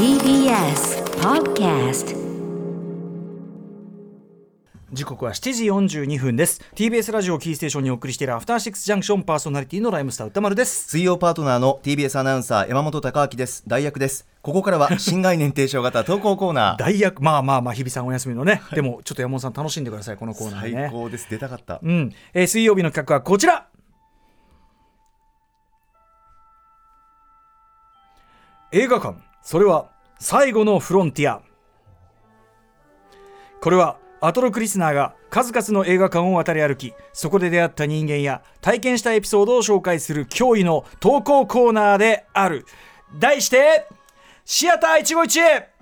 TBS Podcast 時刻は7時42分です。TBS ラジオキーステーションにお送りしているアフターシックスジャンクションパーソナリティのライムスター歌丸です水曜パートナーの TBS アナウンサー山本貴明です。代役です。ここからは 新概念提唱型投稿コーナー。代役。まあまあまあ日比さんお休みのね、でもちょっと山本さん楽しんでくださいこのコーナーね。最高です。出たかった。うん、えー水曜日の企画はこちら。映画館それは最後のフロンティア。これはアトロクリスナーが数々の映画館を渡り歩きそこで出会った人間や体験したエピソードを紹介する驚異の投稿コーナーである。題してシアター一期一会。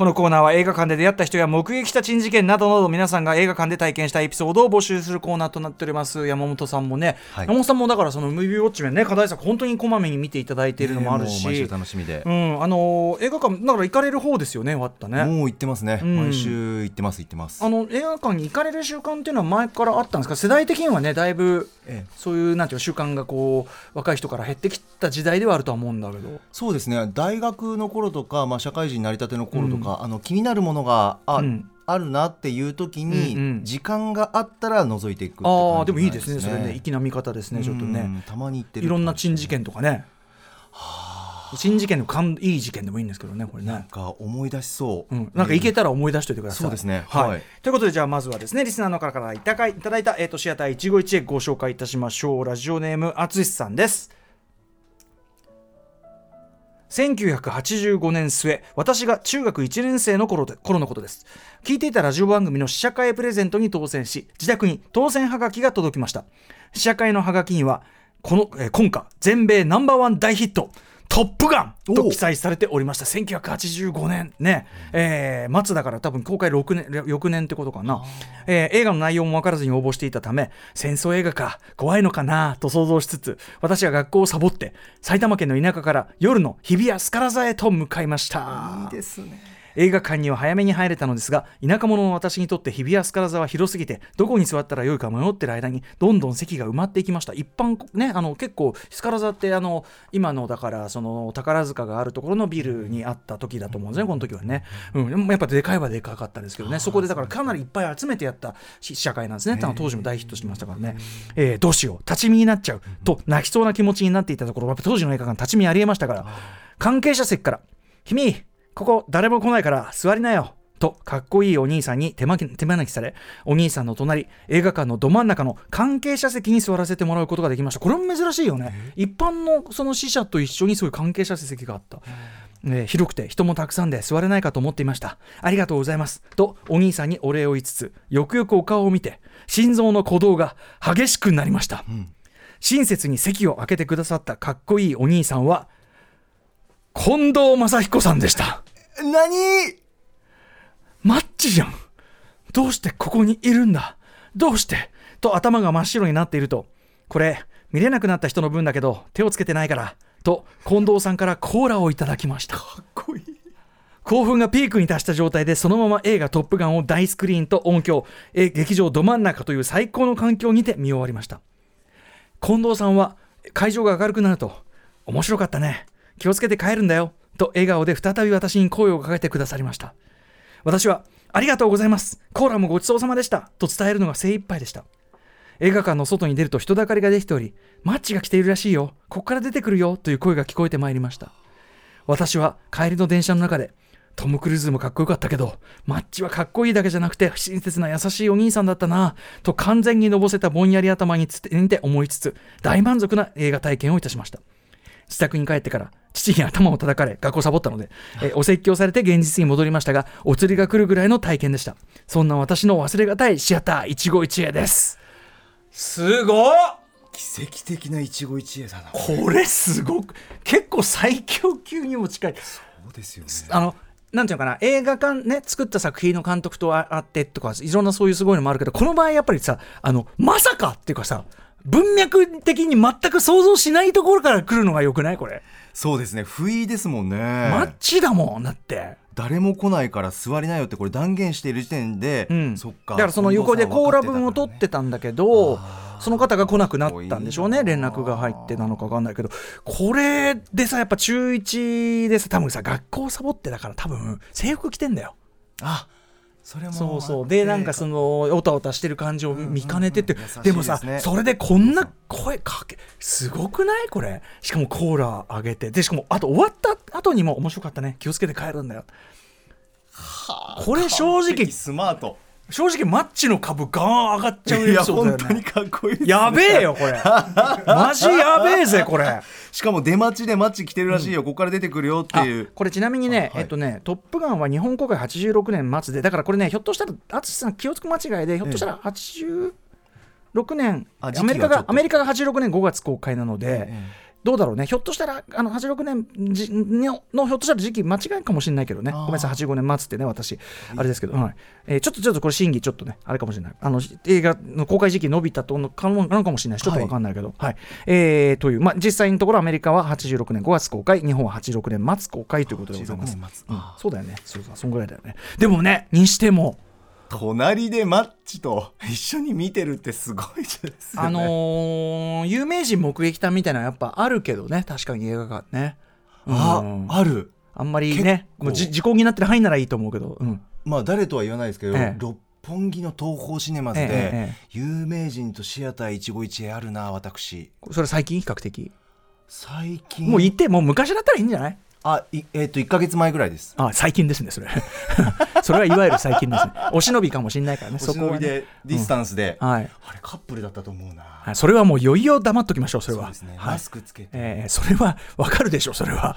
このコーナーは映画館で出会った人や目撃した珍事件などなど皆さんが映画館で体験したエピソードを募集するコーナーとなっております。山本さんもね、はい。山本さんもだからそのムービーウォッチメンね課題作本当にこまめに見ていただいているのもあるし、ねもう毎週楽しみで、うんあのー映画館だから行かれる方ですよね終わったねもう行ってますね、ん。毎週行ってます行ってます。あの映画館に行かれる習慣っていうのは前からあったんですか？世代的にはねだいぶええ。そういうなんていうの習慣がこう若い人から減ってきた時代ではあるとは思うんだけど。そうですね。大学の頃とか、まあ、社会人になりたての頃とか、あの気になるものがあ,、うん。あるなっていう時に、時間があったら覗いていくって感じああでもいいですね。それね粋な見方ですねちょっとね。うんたまに行ってるいろんな珍事件とかね。珍事件のかんいい事件でもいいんですけどねこれね。なんか思い出しそう、うん、なんか行けたら思い出しておいてください。そうですね。はい。はい。ということで、じゃあまずはですね、リスナーの方からいただいいたえー、とシアター一期一会ご紹介いたしましょう。ラジオネーム、あつしさんです。1985年末私が中学1年生の頃で頃のことです。聞いていたラジオ番組の試写会プレゼントに当選し自宅に当選はがきが届きました。試写会のはがきにはこの、えー今夏全米ナンバーワン大ヒット。トップガンと記載されておりました。1985年。ね、えー末だから多分公開6年翌年ってことかな、えー映画の内容も分からずに応募していたため戦争映画か怖いのかなと想像しつつ私は学校をサボって埼玉県の田舎から夜の日比谷スカラ座へと向かいました。いいですね映画館には早めに入れたのですが田舎者の私にとって日比谷スカラ座は広すぎてどこに座ったらよいか迷ってる間にどんどん席が埋まっていきました。一般ねあの結構スカラ座ってあの今のだからその宝塚があるところのビルにあった時だと思うんですねこの時はね、うん、やっぱでかいはでかかったですけどね。そこでだからかなりいっぱい集めてやった試写会なんですね。多分当時も大ヒットしましたからね、えーどうしよう。立ち見になっちゃう。と泣きそうな気持ちになっていたところ。当時の映画館立ち見ありえましたから。関係者席から「君ここ誰も来ないから座りなよ」とかっこいいお兄さんに手招き手招きされお兄さんの隣映画館のど真ん中の関係者席に座らせてもらうことができました。これも珍しいよね。一般のその死者と一緒にそういう関係者席があった、えー広くて人もたくさんで座れないかと思っていました。ありがとうございます。とお兄さんにお礼を言いつつよくよくお顔を見て心臓の鼓動が激しくなりました、親切に席を空けてくださったかっこいいお兄さんは近藤正彦さんでした。何？マッチじゃん。どうしてここにいるんだ？どうして？と頭が真っ白になっていると。これ見れなくなった人の分だけど手をつけてないから。と近藤さんからコーラをいただきました。かっこいい。興奮がピークに達した状態でそのまま映画「トップガン」を大スクリーンと音響。えー劇場ど真ん中という最高の環境にて見終わりました。近藤さんは会場が明るくなると。面白かったね気をつけて帰るんだよと笑顔で再び私に声をかけてくださりました。私はありがとうございます。コーラもごちそうさまでした。と伝えるのが精一杯でした。映画館の外に出ると人だかりができておりマッチが来ているらしいよ。こっから出てくるよ。という声が聞こえてまいりました。私は帰りの電車の中でトム・クルーズもかっこよかったけどマッチはかっこいいだけじゃなくて親切な優しいお兄さんだったな。と完全にのぼせたぼんやり頭につてにて思いつつ大満足な映画体験をいたしました。自宅に帰ってから父に頭を叩かれ学校サボったので、えーお説教されて現実に戻りましたがお釣りが来るぐらいの体験でした。そんな私の忘れがたいシアター一期一会です。すごっ！奇跡的な一期一会だな。これすごく結構最強級にも近い。そうですよね。あのなんていうのかな映画館ね作った作品の監督とああってとかいろんなそういうすごいのもあるけどこの場合やっぱりさあのまさかっていうかさ文脈的に全く想像しないところから来るのがよくない？これ。そうですね。不意ですもんね。マッチだもんだって。誰も来ないから座りなよってこれ断言している時点で、うん、そっかだからその横でコーラ分を取ってたんだけどその方が来なくなったんでしょうね連絡が入ってなのか分かんないけど。これでさやっぱ中1でさ多分さ学校サボってだから多分制服着てんだよ。あそれもそうそう。でなんかそのおたおたしてる感じを見かねてて、うんうんうんでもさそれでこんな声かけすごくない？これ。しかもコーラあげて。でしかもあと終わった後にも面白かったね。気をつけて帰るんだよ。これ正直スマート正直マッチの株ガーン上がっちゃういやエピソードだよね。本当にかっこいいね。やべえよこれ。マジやべえぜこれ。しかも出待ちでマッチ来てるらしいよ、ここから出てくるよってあいう。これちなみにね、あはい。えっとね、トップガンは日本公開86年末で、だからこれね、ひょっとしたら、淳さん、気をつく間違いで、ひょっとしたら86年、あアメリカがアメリカが86年5月公開なので、ええどうだろうね、ひょっとしたら、あの86年じののひょっとしたら時期間違いかもしれないけどね、ごめんなさい、85年末ってね、私、あれですけど、はい。えーちょっとちょっとこれ、審議、ちょっとね、あれかもしれない、あの映画の公開時期伸びたとのかもなのかもしれないし、ちょっとわかんないけど、はい。えーという、まあ、実際のところ、アメリカは86年5月公開、日本は86年末公開ということでございます。86年末。うん。あそうだよね、そうそう、そんぐらいだよね。でもね、にしても、隣でマッチと一緒に見てるってすごいですよね。あのー有名人目撃談みたいなやっぱあるけどね、確かに映画館ね。あうん。ある。あんまりね、もうじ時効になってる範囲ならいいと思うけど、うん、まあ誰とは言わないですけど、ええ。六本木の東宝シネマズで、有名人とシアター一期一会あるな私。それ最近？比較的。最近。もういて、もう昔だったらいいんじゃない？あいえっ、と1か月前ぐらいですあ最近ですね、それ。それはいわゆる最近ですね。お忍びかもしれないからね、そこはね。でディスタンスで、はい。あれカップルだったと思うな、はいそれはもういよいよ黙っときましょう、それは。そうですね、はいマスクつけて、えーそれはわかるでしょ、それは。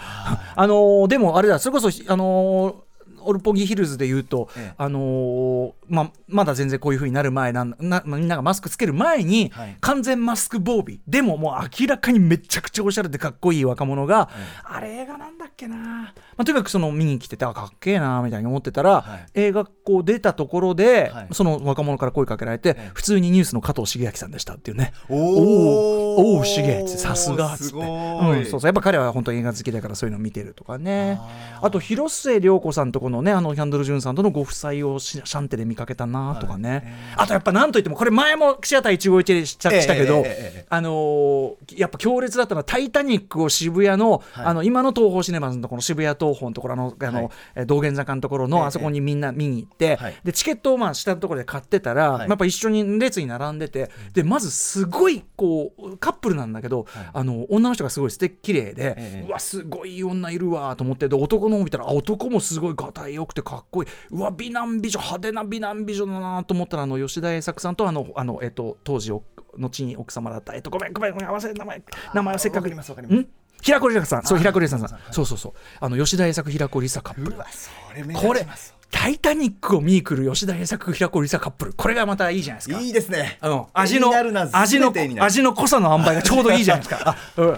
あ のーでもあれだ、それこそ、あのーオルポギヒルズで言うと、ええ。あのーままだ全然こういうふうになる前なんなみんながマスクつける前に、はい。完全マスク防備。でももう明らかにめちゃくちゃおしゃれでかっこいい若者が、あれ映画なんだっけな、まあ、とにかくその見に来ててあかっけえなみたいに思ってたら、はい。映画こう出たところで、はい。その若者から声かけられて、え普通にニュースの加藤茂明さんでしたっていうね。おおおお茂さすがっつって。うん、そうそう。やっぱ彼は本当に映画好きだからそういうの見てるとかね。ああと広末涼子さんとこのねあのキャンドル・ジュンさんとのご夫妻をシシャンテで見かけたなとかね、はい。あとやっぱなんといってもこれ前もシアター一期一会したしたけど、あのーやっぱ強烈だったのは「タイタニック」を渋谷の,、はい。あの今の東宝シネマズのところ渋谷東宝のところあのあの、はいえ道玄坂のところええのあそこにみんな見に行って、はい。でチケットをまあ下のところで買ってたら、やっぱ一緒に列に並んでてでまずすごいこうカップルなんだけど、はい。あの女の人がすごい素敵綺麗で、ええうわすごい女いるわと思ってで男の方見たらあ男もすごいがたいよくてかっこいい。うわ美男美女派手な美男美女だなと思ったらあの吉田栄作さんとあのあの、えっと、当時お後に奥様だった、えっと、ごめんごめんごめん合わせる名前名前はせっかくわかりますわかります。ん？平子梨沙さん。そうあ平子梨沙さん、そうそうそう。あの吉田栄作平子梨沙カップル。これ立ちます「タイタニック」を見に来る吉田栄作平子梨沙カップル。これがまたいいじゃないですか。いいですね。うん、味の味の味の濃さの塩梅がちょうどいいじゃないですか。うん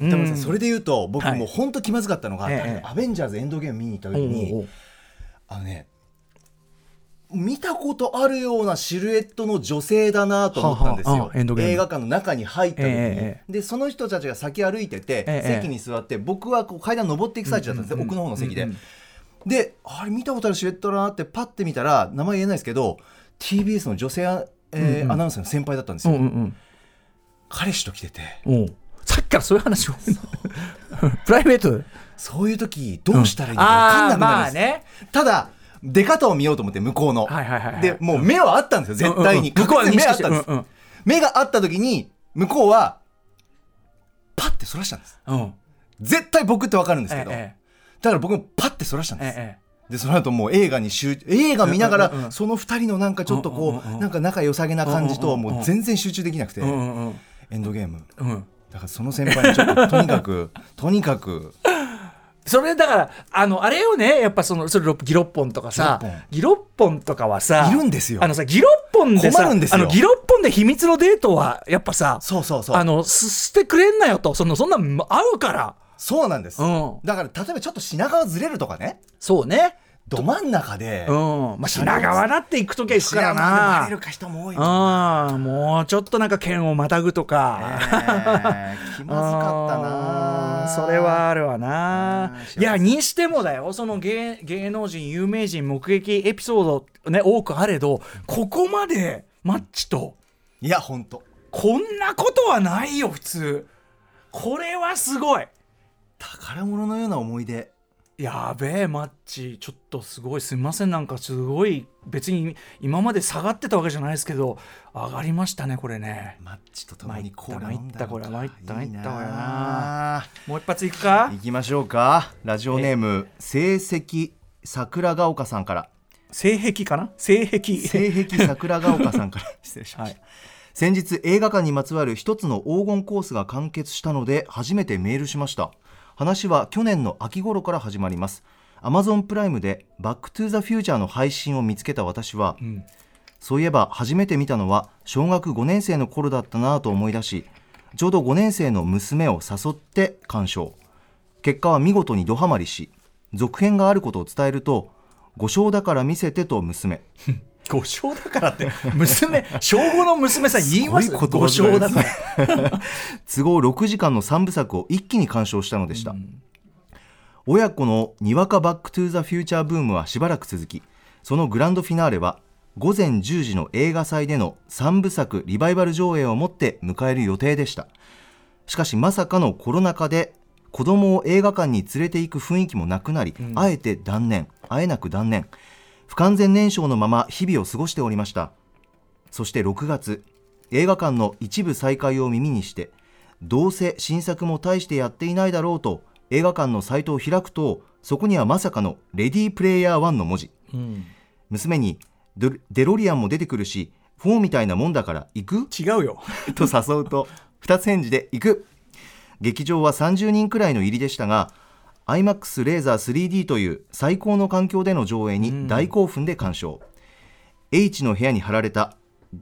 でもねそれで言うと僕はい。もう本当気まずかったのが、ええ。アベンジャーズエンドゲーム見に行った時に、あのね見たことあるようなシルエットの女性だなと思ったんですよ。はあは映画館の中に入った時に、えでその人たちが先歩いてて、ええ席に座って僕はこう階段登っていく最中だったんですね、奥の方の席で、うんうんであれ見たことあるシルエットだなってパッて見たら名前言えないですけど TBS の女性ア,、えーうんうん。アナウンサーの先輩だったんですうよ、んうん。彼氏と来ててっきからそういう話をプライベート。でそういう時どうしたらいいのか分かんなくなるんです、あーまあね。ただ出方を見ようと思って向こうの、はいはいはいはい。でもう目はあったんですよ絶対に、うんうん。向こう目あったんです、うんうん。目があった時に向こうはパッてそらしたんです。うん。絶対僕って分かるんですけど、えだから僕もパッてそらしたんです、えええでその後もう映画に集映画見ながら、うんうんうんその二人のなんかちょっとこう,、うんうんうん。なんか仲良さげな感じとはもう全然集中できなくて、えうんうんうん。エンドゲームからその先輩にちょっととにかく とにかく。それだからあのあれよねやっぱそのそれろギロッポンとかさギロッポン。とかはさいるんですよ。あのさギロッポンでさ困るんですよ。あのギロッポンで秘密のデートはやっぱさそうそうそう。あのすしてくれんなよと。そのそんなん合うから。そうなんです、うん。だから例えばちょっと品川ずれるとかね。そうねど真ん中で、うん。まあ品川だって行く時は一緒だな。バレるか人も多いああもうちょっとなんか剣をまたぐとか、えー気まずかったな。それはあるわな。うん。いやにしてもだよ。その芸芸能人有名人目撃エピソードね多くあれどここまでマッチと。いや本当こんなことはないよ普通。これはすごい。宝物のような思い出やべえマッチ。ちょっとすごいすみません。なんかすごい別に今まで下がってたわけじゃないですけど上がりましたねこれね。マッチとともにコーラ参ったこれ参った参った。これななもう一発いくか？行きましょうか。ラジオネーム成績桜ヶ丘さんから。性癖かな？性癖性癖桜ヶ丘さんから。失礼しました、先日映画館にまつわる一つの黄金コースが完結したので初めてメールしました話は去年の秋頃から始まります。Amazon プライムでバックトゥーザフューチャーの配信を見つけた私は、ん。そういえば初めて見たのは小学5年生の頃だったなぁと思い出しちょうど5年生の娘を誘って鑑賞。結果は見事にドハマりし続編があることを伝えると後生だから見せてと娘後生だからって娘小5の娘さん言います？後生だから。都合6時間の3部作を一気に鑑賞したのでした、親子のにわかバックトゥーザフューチャーブームはしばらく続きそのグランドフィナーレは午前10時の映画祭での3部作リバイバル上映をもって迎える予定でした。しかしまさかのコロナ禍で子供を映画館に連れて行く雰囲気もなくなり、あえて断念あえなく断念不完全燃焼のまま日々を過ごしておりました。そして6月映画館の一部再開を耳にしてどうせ新作も大してやっていないだろうと映画館のサイトを開くとそこにはまさかの「レディープレイヤー1」の文字。うん。娘にデデロリアンも出てくるし4みたいなもんだから行く？違うよ。と誘うと二つ返事で行く。劇場は30人くらいの入りでしたが iMAX レーザー 3D という最高の環境での上映に大興奮で鑑賞、H の部屋に貼られた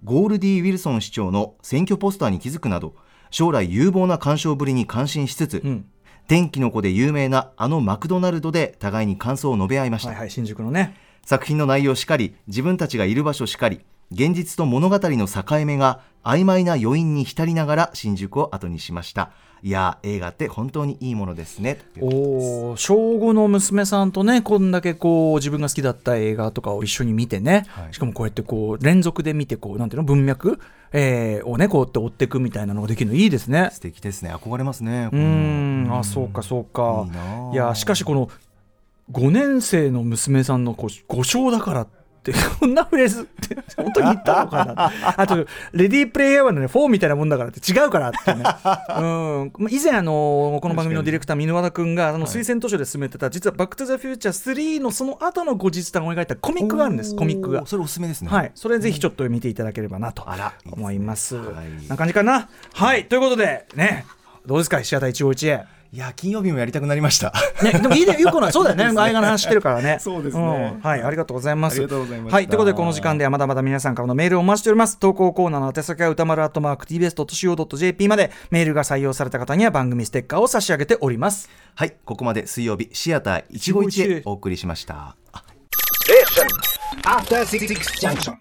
ゴールディ・ウィルソン市長の選挙ポスターに気づくなど将来有望な鑑賞ぶりに感心しつつ、うん。天気の子で有名なあのマクドナルドで互いに感想を述べ合いました、はいはい新宿のね。作品の内容しかり自分たちがいる場所しかり現実と物語の境目が曖昧な余韻に浸りながら新宿を後にしました。いやー映画って本当にいいものですね。おー小5の娘さんとねこんだけこう自分が好きだった映画とかを一緒に見てね、はい。しかもこうやってこう連続で見てこうなんていうの文脈、えーをねこうやって追っていくみたいなのができるのいいですね。素敵ですね。憧れますね。うーん。あそうかそうか。いやしかしこの5年生の娘さんのこう誤唱だからってこんなフレーズって本当に言ったのかなあとレディープレイヤーはね4みたいなもんだからって違うからってね。うん。以前あのこの番組のディレクター箕輪田君があの推薦図書で進めてた実は「バック・トゥ・ザ・フューチャー3」のその後の後日談を描いたコミックがあるんですコミックが。それおすすめですね。はい、それぜひちょっと見ていただければなと思います。はい。な感じかな。はい、ということでね、どうですか？石畑一期一会。いや金曜日もやりたくなりましたね、でもいいね、よくない、そうだよね、映画の話してるからね。そうですねんはい、ありがとうございます。ありがとうございましたはい、ということで、この時間ではまだまだ皆さんからのメールをお待ちしております。投稿コーナーの宛先は歌丸アットマーク TBS.CO.JP まで、メールが採用された方には番組ステッカーを差し上げております。はいここまで水曜日シアター一期一会お送りしました After Six Junction.